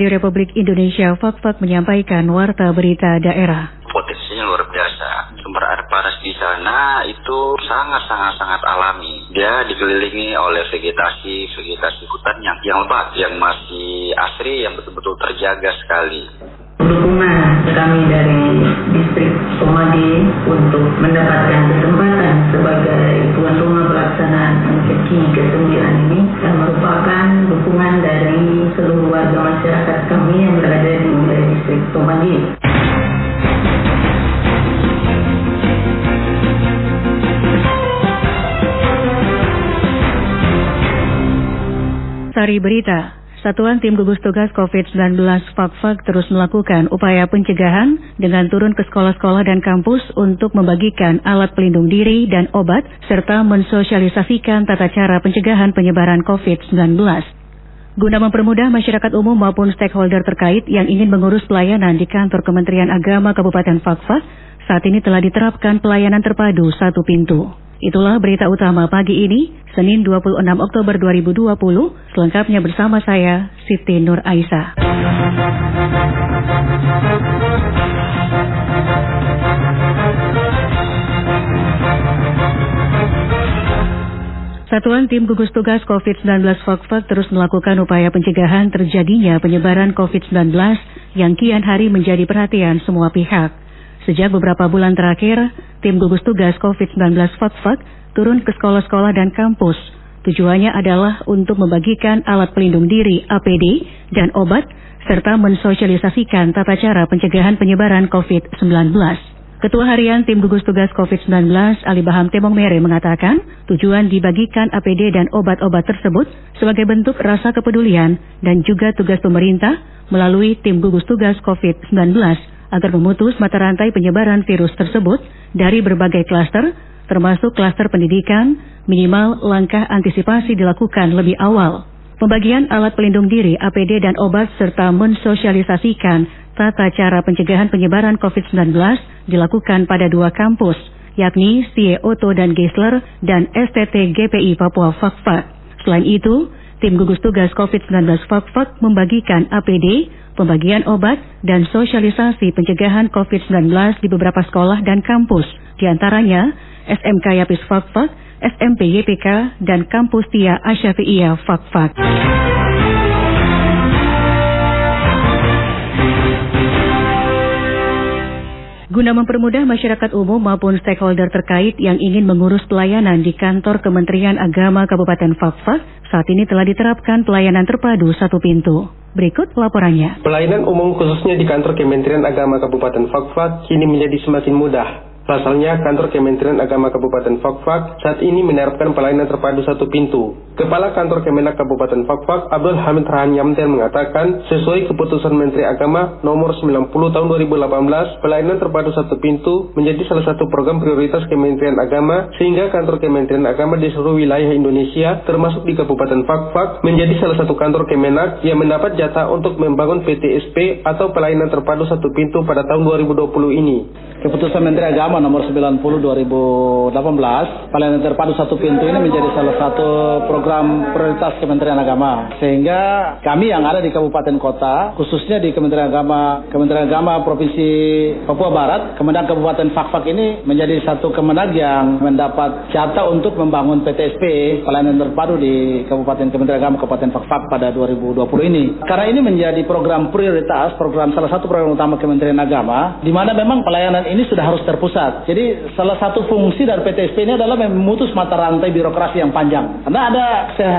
Radio Republik Indonesia Fakfak menyampaikan warta berita daerah. Potensinya luar biasa. Sumber air panas di sana itu sangat-sangat-sangat alami. Dia dikelilingi oleh vegetasi, vegetasi hutan yang, yang lebat, yang masih asri, yang betul-betul terjaga sekali. Dukungan kami dari distrik Somadi untuk mendapatkan kesempatan sebagai tuan rumah pelaksanaan MCQ ke-9 ini dan merupakan Sari Berita Satuan Tim Gugus Tugas COVID-19 FAKFAK terus melakukan upaya pencegahan dengan turun ke sekolah-sekolah dan kampus untuk membagikan alat pelindung diri dan obat serta mensosialisasikan tata cara pencegahan penyebaran COVID-19. Guna mempermudah masyarakat umum maupun stakeholder terkait yang ingin mengurus pelayanan di kantor Kementerian Agama Kabupaten Fakfak, saat ini telah diterapkan pelayanan terpadu satu pintu. Itulah berita utama pagi ini, Senin 26 Oktober 2020. Selengkapnya bersama saya, Siti Nur Aisyah. Satuan Tim Gugus Tugas COVID-19 Fakfak terus melakukan upaya pencegahan terjadinya penyebaran COVID-19 yang kian hari menjadi perhatian semua pihak. Sejak beberapa bulan terakhir, tim gugus tugas COVID-19 FATFAK turun ke sekolah-sekolah dan kampus. Tujuannya adalah untuk membagikan alat pelindung diri APD dan obat, serta mensosialisasikan tata cara pencegahan penyebaran COVID-19. Ketua Harian Tim Gugus Tugas COVID-19 Ali Baham Temong Mere mengatakan tujuan dibagikan APD dan obat-obat tersebut sebagai bentuk rasa kepedulian dan juga tugas pemerintah melalui Tim Gugus Tugas COVID-19 agar memutus mata rantai penyebaran virus tersebut dari berbagai klaster, termasuk klaster pendidikan, minimal langkah antisipasi dilakukan lebih awal. Pembagian alat pelindung diri, APD dan obat serta mensosialisasikan tata cara pencegahan penyebaran COVID-19 dilakukan pada dua kampus, yakni Oto dan Geisler dan STT GPI Papua Fakfak. Selain itu, tim gugus tugas COVID-19 Fakfak membagikan APD, pembagian obat, dan sosialisasi pencegahan COVID-19 di beberapa sekolah dan kampus, di antaranya SMK Yapis Fakfak, SMP YPK, dan Kampus Tia Asyafi'iyah Fakfak. Guna mempermudah masyarakat umum maupun stakeholder terkait yang ingin mengurus pelayanan di kantor Kementerian Agama Kabupaten Fakfak, saat ini telah diterapkan pelayanan terpadu satu pintu. Berikut laporannya. Pelayanan umum khususnya di kantor Kementerian Agama Kabupaten Fakfak kini menjadi semakin mudah Pasalnya, kantor Kementerian Agama Kabupaten Fakfak saat ini menerapkan pelayanan terpadu satu pintu. Kepala Kantor Kemenak Kabupaten Fakfak, Abdul Hamid Rahan Yamten mengatakan, sesuai keputusan Menteri Agama nomor 90 tahun 2018, pelayanan terpadu satu pintu menjadi salah satu program prioritas Kementerian Agama, sehingga kantor Kementerian Agama di seluruh wilayah Indonesia, termasuk di Kabupaten Fakfak, menjadi salah satu kantor Kemenak yang mendapat jatah untuk membangun PTSP atau pelayanan terpadu satu pintu pada tahun 2020 ini. Keputusan Menteri Agama nomor 90 2018, pelayanan terpadu satu pintu ini menjadi salah satu program prioritas Kementerian Agama. Sehingga kami yang ada di kabupaten kota, khususnya di Kementerian Agama, Kementerian Agama Provinsi Papua Barat, Kemenang Kabupaten Fakfak ini menjadi satu kemenang yang mendapat jatah untuk membangun PTSP pelayanan terpadu di Kabupaten Kementerian Agama Kabupaten Fakfak pada 2020 ini. Karena ini menjadi program prioritas, program salah satu program utama Kementerian Agama, di mana memang pelayanan ini sudah harus terpusat jadi salah satu fungsi dari PTSP ini adalah memutus mata rantai birokrasi yang panjang. Karena ada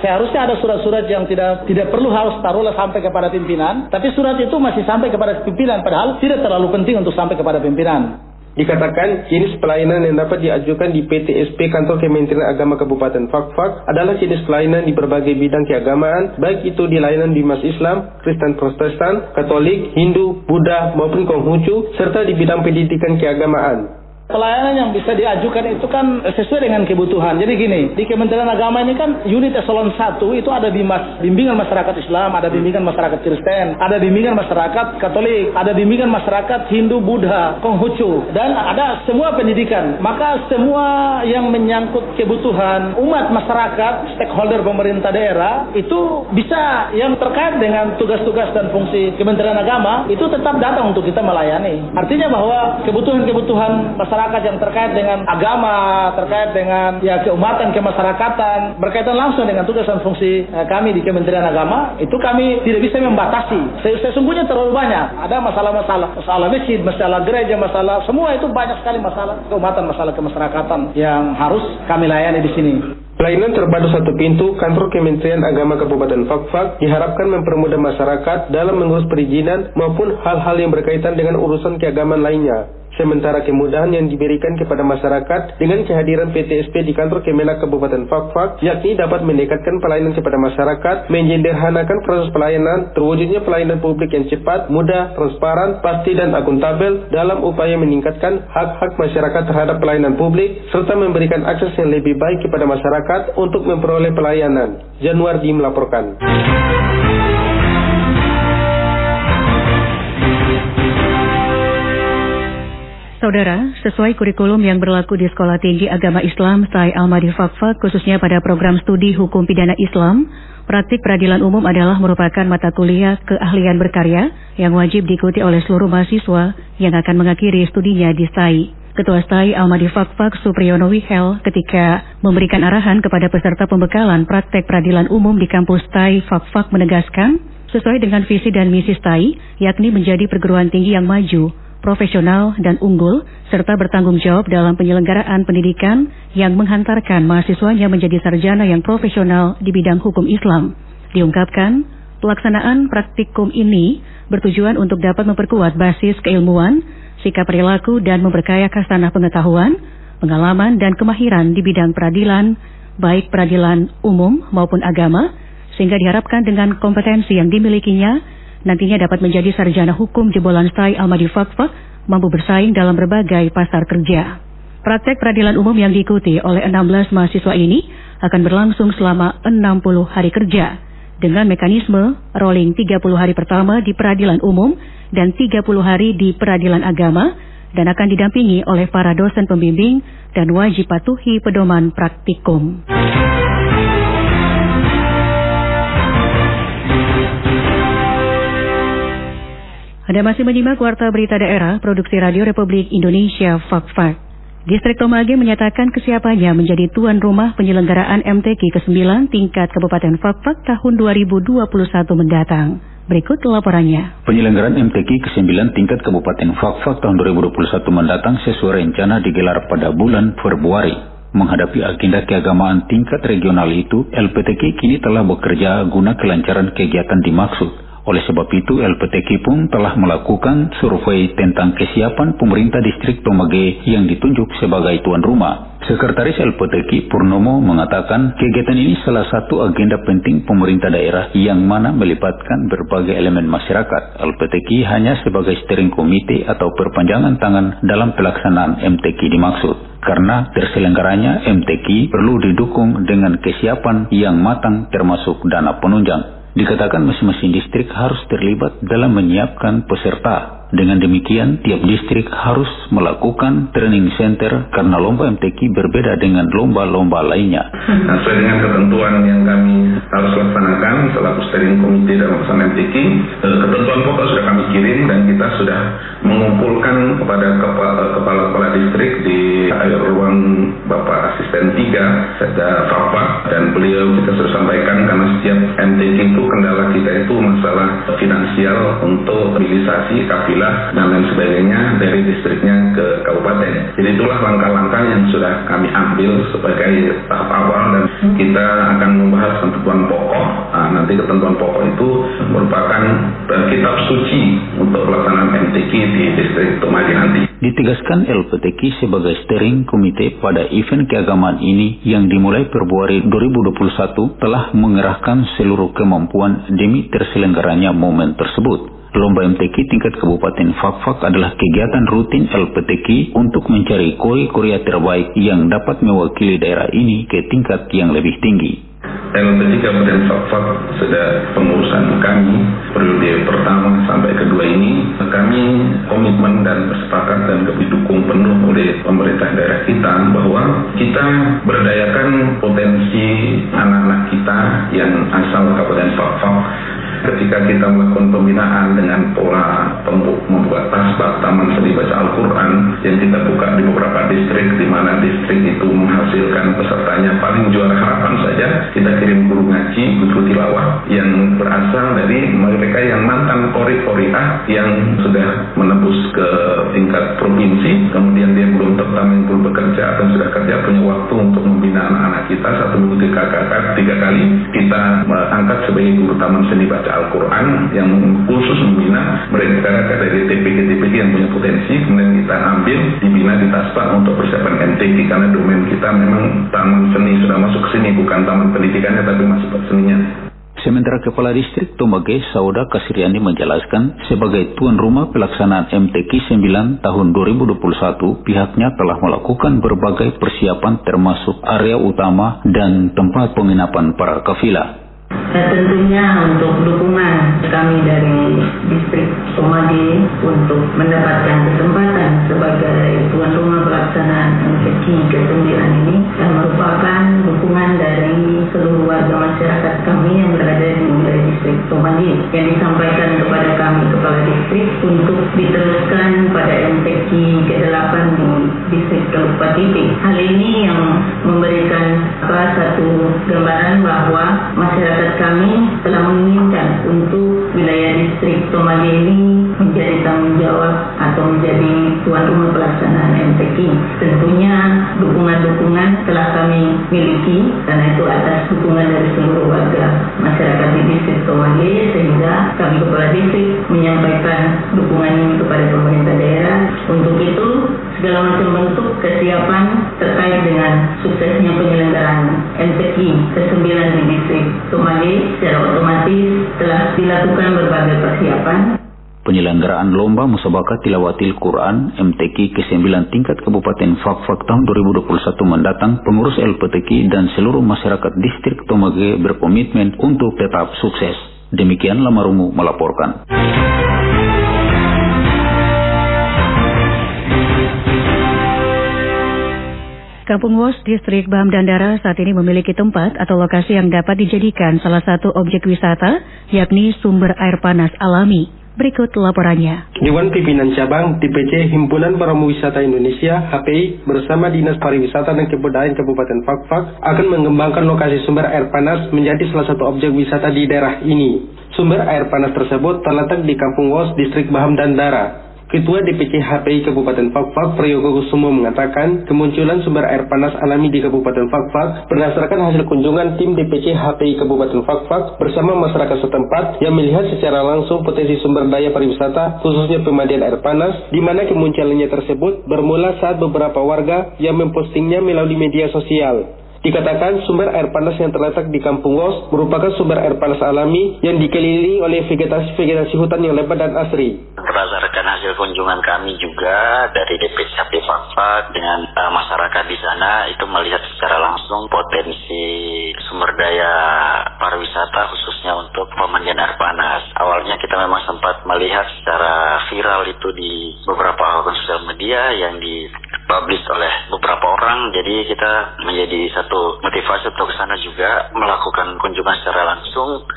seharusnya ada surat-surat yang tidak tidak perlu harus taruhlah sampai kepada pimpinan, tapi surat itu masih sampai kepada pimpinan padahal tidak terlalu penting untuk sampai kepada pimpinan. Dikatakan jenis pelayanan yang dapat diajukan di PTSP Kantor Kementerian Agama Kabupaten Fakfak adalah jenis pelayanan di berbagai bidang keagamaan, baik itu di layanan bimas Islam, Kristen Protestan, Katolik, Hindu, Buddha maupun Konghucu, serta di bidang pendidikan keagamaan. Pelayanan yang bisa diajukan itu kan sesuai dengan kebutuhan. Jadi gini, di Kementerian Agama ini kan unit eselon 1 itu ada mas, bimbingan masyarakat Islam, ada bimbingan masyarakat Kristen, ada bimbingan masyarakat Katolik, ada bimbingan masyarakat Hindu, Buddha, Konghucu, dan ada semua pendidikan. Maka semua yang menyangkut kebutuhan umat masyarakat, stakeholder pemerintah daerah, itu bisa yang terkait dengan tugas-tugas dan fungsi Kementerian Agama, itu tetap datang untuk kita melayani. Artinya bahwa kebutuhan-kebutuhan masyarakat yang terkait dengan agama, terkait dengan ya keumatan, kemasyarakatan, berkaitan langsung dengan tugas dan fungsi eh, kami di Kementerian Agama, itu kami tidak bisa membatasi. Sesungguhnya terlalu banyak. Ada masalah-masalah, masalah masjid, masalah gereja, masalah semua itu banyak sekali masalah keumatan, masalah kemasyarakatan yang harus kami layani di sini. Pelayanan terpadu satu pintu kantor Kementerian Agama Kabupaten Fakfak diharapkan mempermudah masyarakat dalam mengurus perizinan maupun hal-hal yang berkaitan dengan urusan keagamaan lainnya. Sementara kemudahan yang diberikan kepada masyarakat dengan kehadiran PTSP di kantor Kemenak Kabupaten Fakfak, yakni dapat mendekatkan pelayanan kepada masyarakat, menjederhanakan proses pelayanan, terwujudnya pelayanan publik yang cepat, mudah, transparan, pasti dan akuntabel dalam upaya meningkatkan hak-hak masyarakat terhadap pelayanan publik, serta memberikan akses yang lebih baik kepada masyarakat untuk memperoleh pelayanan. Januari melaporkan. Saudara, sesuai kurikulum yang berlaku di Sekolah Tinggi Agama Islam SAI Almadi Fakfak, khususnya pada program studi Hukum Pidana Islam, praktik peradilan umum adalah merupakan mata kuliah keahlian berkarya yang wajib diikuti oleh seluruh mahasiswa yang akan mengakhiri studinya di SAI. Ketua STAI Almadi Fakfak Supriyono Wihel ketika memberikan arahan kepada peserta pembekalan praktek peradilan umum di kampus STAI Fakfak menegaskan, sesuai dengan visi dan misi STAI, yakni menjadi perguruan tinggi yang maju, profesional, dan unggul, serta bertanggung jawab dalam penyelenggaraan pendidikan yang menghantarkan mahasiswanya menjadi sarjana yang profesional di bidang hukum Islam. Diungkapkan, pelaksanaan praktikum ini bertujuan untuk dapat memperkuat basis keilmuan, sikap perilaku, dan memperkaya kasanah pengetahuan, pengalaman, dan kemahiran di bidang peradilan, baik peradilan umum maupun agama, sehingga diharapkan dengan kompetensi yang dimilikinya, nantinya dapat menjadi sarjana hukum jebolan STAI Almadi Fakfak mampu bersaing dalam berbagai pasar kerja. Praktek peradilan umum yang diikuti oleh 16 mahasiswa ini akan berlangsung selama 60 hari kerja dengan mekanisme rolling 30 hari pertama di peradilan umum dan 30 hari di peradilan agama dan akan didampingi oleh para dosen pembimbing dan wajib patuhi pedoman praktikum. Anda masih menyimak Warta Berita Daerah Produksi Radio Republik Indonesia Fak-Fak. Distrik Tomage menyatakan kesiapannya menjadi tuan rumah penyelenggaraan MTQ ke-9 tingkat Kabupaten Fak-Fak tahun 2021 mendatang. Berikut laporannya. Penyelenggaraan MTQ ke-9 tingkat Kabupaten Fak-Fak tahun 2021 mendatang sesuai rencana digelar pada bulan Februari. Menghadapi agenda keagamaan tingkat regional itu, LPTK kini telah bekerja guna kelancaran kegiatan dimaksud. Oleh sebab itu, LPTK pun telah melakukan survei tentang kesiapan pemerintah distrik Tomage yang ditunjuk sebagai tuan rumah. Sekretaris LPTK Purnomo mengatakan kegiatan ini salah satu agenda penting pemerintah daerah yang mana melibatkan berbagai elemen masyarakat. LPTK hanya sebagai steering komite atau perpanjangan tangan dalam pelaksanaan MTQ dimaksud. Karena terselenggaranya MTQ perlu didukung dengan kesiapan yang matang termasuk dana penunjang. Dikatakan masing-masing distrik harus terlibat dalam menyiapkan peserta dengan demikian, tiap distrik harus melakukan training center karena lomba MTQ berbeda dengan lomba-lomba lainnya. Nah, sesuai dengan ketentuan yang kami harus laksanakan selaku steering komite dalam pelaksanaan MTQ, eh, ketentuan pokok sudah kami kirim dan kita sudah mengumpulkan kepada kepala-kepala distrik di ruang Bapak Asisten 3, Sekda Fapa, dan beliau kita sudah sampaikan karena setiap MTQ itu kendala kita itu masalah finansial untuk mobilisasi kafilah dan lain sebagainya dari distriknya ke kabupaten. Jadi itulah langkah-langkah yang sudah kami ambil sebagai tahap awal dan kita akan membahas ketentuan pokok. Nah, nanti ketentuan pokok itu merupakan kitab suci untuk pelaksanaan MTQ di distrik Tumagi nanti. Ditegaskan LPTQ sebagai steering komite pada event keagamaan ini yang dimulai Februari 2021 telah mengerahkan seluruh kemampuan demi terselenggaranya momen tersebut. Lomba MTQ tingkat Kabupaten Fakfak adalah kegiatan rutin LPTQ untuk mencari kori-korea terbaik yang dapat mewakili daerah ini ke tingkat yang lebih tinggi. LPTQ Kabupaten Fakfak sudah pengurusan. Kami periode pertama sampai kedua ini kami komitmen dan bersepakat dan didukung penuh oleh pemerintah daerah kita bahwa kita berdayakan potensi anak-anak kita yang asal Kabupaten Fakfak ketika kita melakukan pembinaan dengan pola membuat Taman Seni Baca Al-Quran yang kita buka di beberapa distrik di mana distrik itu menghasilkan pesertanya paling juara harapan saja kita kirim guru ngaji, guru tilawah yang berasal dari mereka yang mantan kori koriah yang sudah menembus ke tingkat provinsi. Kemudian dia belum tertamin belum bekerja atau sudah kerja punya waktu untuk membina anak-anak kita satu minggu tiga, tiga kali kita angkat sebagai guru Taman Seni Baca Al-Quran yang khusus membina mereka dari TPG-TPG yang potensi kemudian kita ambil dibina di Taspak untuk persiapan MTQ karena domain kita memang taman seni sudah masuk ke sini bukan taman pendidikannya tapi masuk ke seninya Sementara Kepala Distrik Tomage Sauda Kasiriani menjelaskan, sebagai tuan rumah pelaksanaan MTQ 9 tahun 2021, pihaknya telah melakukan berbagai persiapan termasuk area utama dan tempat penginapan para kafilah. Dan tentunya untuk dukungan kami dari distrik Somadi untuk mendapatkan kesempatan sebagai tuan rumah pelaksanaan MCC ke-9 ini merupakan dukungan dari seluruh warga masyarakat kami yang berada di wilayah distrik Somadi. Yang disampaikan kepada kami kepala distrik untuk diteruskan pada MCC ke-8 di distrik Kabupaten Hal ini yang memberikan satu gambaran bahwa masyarakat kami telah menginginkan untuk wilayah distrik Tomali ini menjadi tanggung jawab atau menjadi tuan rumah pelaksanaan MTQ. Tentunya dukungan-dukungan telah kami miliki karena itu atas dukungan dari seluruh warga masyarakat di distrik Tomali sehingga kami kepala distrik menyampaikan dukungan ini kepada pemerintah daerah. Untuk itu macam bentuk kesiapan terkait dengan suksesnya penyelenggaraan MTQ ke-9 di distrik Tomali secara otomatis telah dilakukan berbagai persiapan. Penyelenggaraan lomba musabakat tilawatil Quran MTQ ke-9 tingkat Kabupaten Fakfak tahun 2021 mendatang, pengurus LPTQ dan seluruh masyarakat distrik Tomage berkomitmen untuk tetap sukses. Demikian Lamarumu melaporkan. Kampung Wos, Distrik Bam Dandara saat ini memiliki tempat atau lokasi yang dapat dijadikan salah satu objek wisata, yakni sumber air panas alami. Berikut laporannya. Dewan Pimpinan Cabang DPC Himpunan Paramu Wisata Indonesia HPI bersama Dinas Pariwisata dan Kebudayaan Kabupaten Fakfak akan mengembangkan lokasi sumber air panas menjadi salah satu objek wisata di daerah ini. Sumber air panas tersebut terletak di Kampung Wos, Distrik Baham Dandara. Ketua DPC HPI Kabupaten Fakfak Prayogo Kusumo mengatakan kemunculan sumber air panas alami di Kabupaten Fakfak berdasarkan hasil kunjungan tim DPC HPI Kabupaten Fakfak bersama masyarakat setempat yang melihat secara langsung potensi sumber daya pariwisata khususnya pemandian air panas di mana kemunculannya tersebut bermula saat beberapa warga yang mempostingnya melalui media sosial. Dikatakan sumber air panas yang terletak di Kampung Wos merupakan sumber air panas alami yang dikelilingi oleh vegetasi-vegetasi hutan yang lebat dan asri. Hasil kunjungan kami juga dari DPCP Fakfak dengan uh, masyarakat di sana itu melihat secara langsung potensi sumber daya pariwisata khususnya untuk pemandian air panas. Awalnya kita memang sempat melihat secara viral itu di beberapa akun sosial media yang di dipublish oleh beberapa orang jadi kita menjadi satu motivasi untuk sana juga melakukan kunjungan secara langsung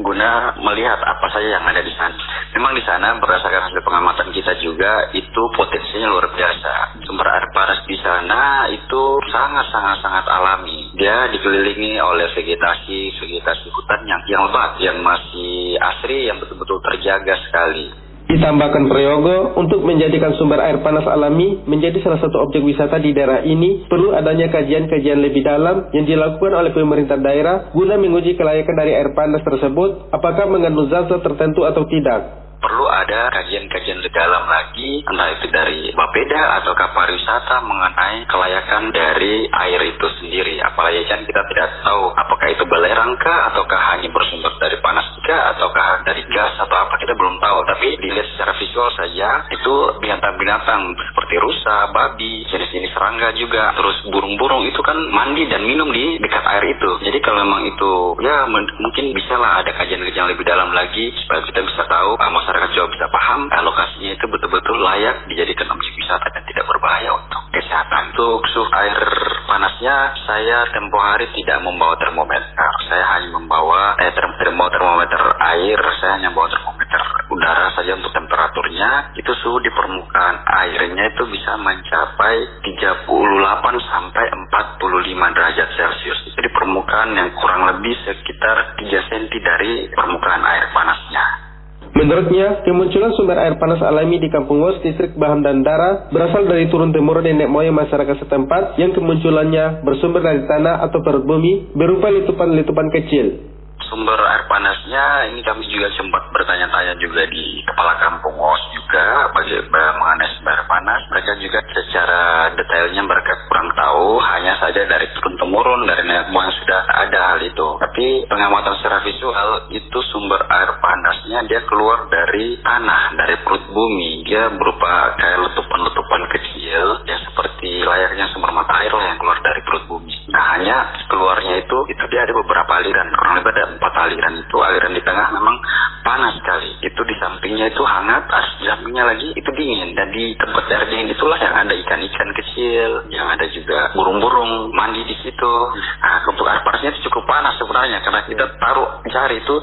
guna melihat apa saja yang ada di sana. Memang di sana berdasarkan hasil pengamatan kita juga itu potensinya luar biasa. Sumber air panas di sana itu sangat sangat sangat alami. Dia dikelilingi oleh vegetasi vegetasi hutan yang yang lebat, yang masih asri, yang betul-betul terjaga sekali. Ditambahkan Prayogo, untuk menjadikan sumber air panas alami menjadi salah satu objek wisata di daerah ini, perlu adanya kajian-kajian lebih dalam yang dilakukan oleh pemerintah daerah guna menguji kelayakan dari air panas tersebut, apakah mengandung zat-zat tertentu atau tidak perlu ada kajian-kajian lebih dalam lagi, entah itu dari Bapeda atau pariwisata mengenai kelayakan dari air itu sendiri. Apalagi kan kita tidak tahu apakah itu belerang kah, ataukah hanya bersumber dari panas kah, ataukah dari gas atau apa kita belum tahu. Tapi dilihat secara visual saja itu binatang-binatang seperti rusa, babi, jenis-jenis serangga juga, terus burung-burung itu kan mandi dan minum di dekat air itu. Jadi kalau memang itu ya mungkin bisa lah ada kajian-kajian lebih dalam lagi supaya kita bisa tahu uh, masyarakat juga bisa paham uh, lokasinya itu betul-betul layak dijadikan objek wisata dan tidak berbahaya untuk kesehatan. Untuk suhu air panasnya saya tempo hari tidak membawa termometer. Saya hanya membawa eh term termometer air, saya hanya membawa termometer udara saja untuk temperaturnya. Itu suhu di permukaan airnya itu bisa mencapai 38 sampai 45 derajat Celcius. Itu di permukaan yang kurang lebih sekitar 3 cm dari permukaan air panasnya. Menurutnya, kemunculan sumber air panas alami di Kampung Wos, distrik Baham dan Dara berasal dari turun-temurun nenek moyang masyarakat setempat yang kemunculannya bersumber dari tanah atau perut bumi berupa letupan-letupan kecil sumber air panasnya ini kami juga sempat bertanya-tanya juga di kepala kampung OS juga bagaimana mengenai sumber air panas. Mereka juga secara detailnya mereka kurang tahu hanya saja dari turun temurun dari nenek moyang sudah ada hal itu. Tapi pengamatan secara visual itu sumber air panasnya dia keluar dari tanah dari perut bumi. Dia berupa kayak letupan-letupan kecil yang seperti layaknya sumber mata air yang keluar dari perut bumi. Nah hanya keluarnya itu itu dia ada beberapa aliran. Kurang lebih ada empat aliran. Itu aliran di tengah memang panas sekali. Itu di sampingnya itu hangat as sampingnya lagi itu dingin. Dan di tempat air dingin itulah yang ada ikan-ikan kecil yang ada juga burung-burung mandi di situ. Nah untuk air itu cukup panas sebenarnya. Karena kita taruh cari itu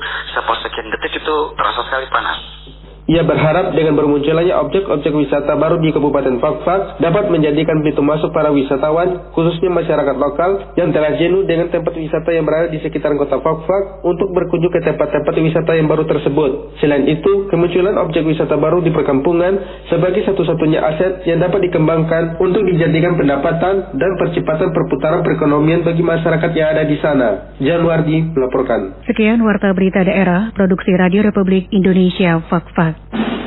sekian detik itu terasa sekali panas ia berharap dengan bermunculannya objek-objek wisata baru di Kabupaten Fakfak dapat menjadikan pintu masuk para wisatawan, khususnya masyarakat lokal yang telah jenuh dengan tempat wisata yang berada di sekitaran kota Fakfak untuk berkunjung ke tempat-tempat wisata yang baru tersebut. Selain itu, kemunculan objek wisata baru di perkampungan sebagai satu-satunya aset yang dapat dikembangkan untuk dijadikan pendapatan dan percepatan perputaran perekonomian bagi masyarakat yang ada di sana. Januardi melaporkan. Sekian Warta Berita Daerah, Produksi Radio Republik Indonesia Fakfak. Bye.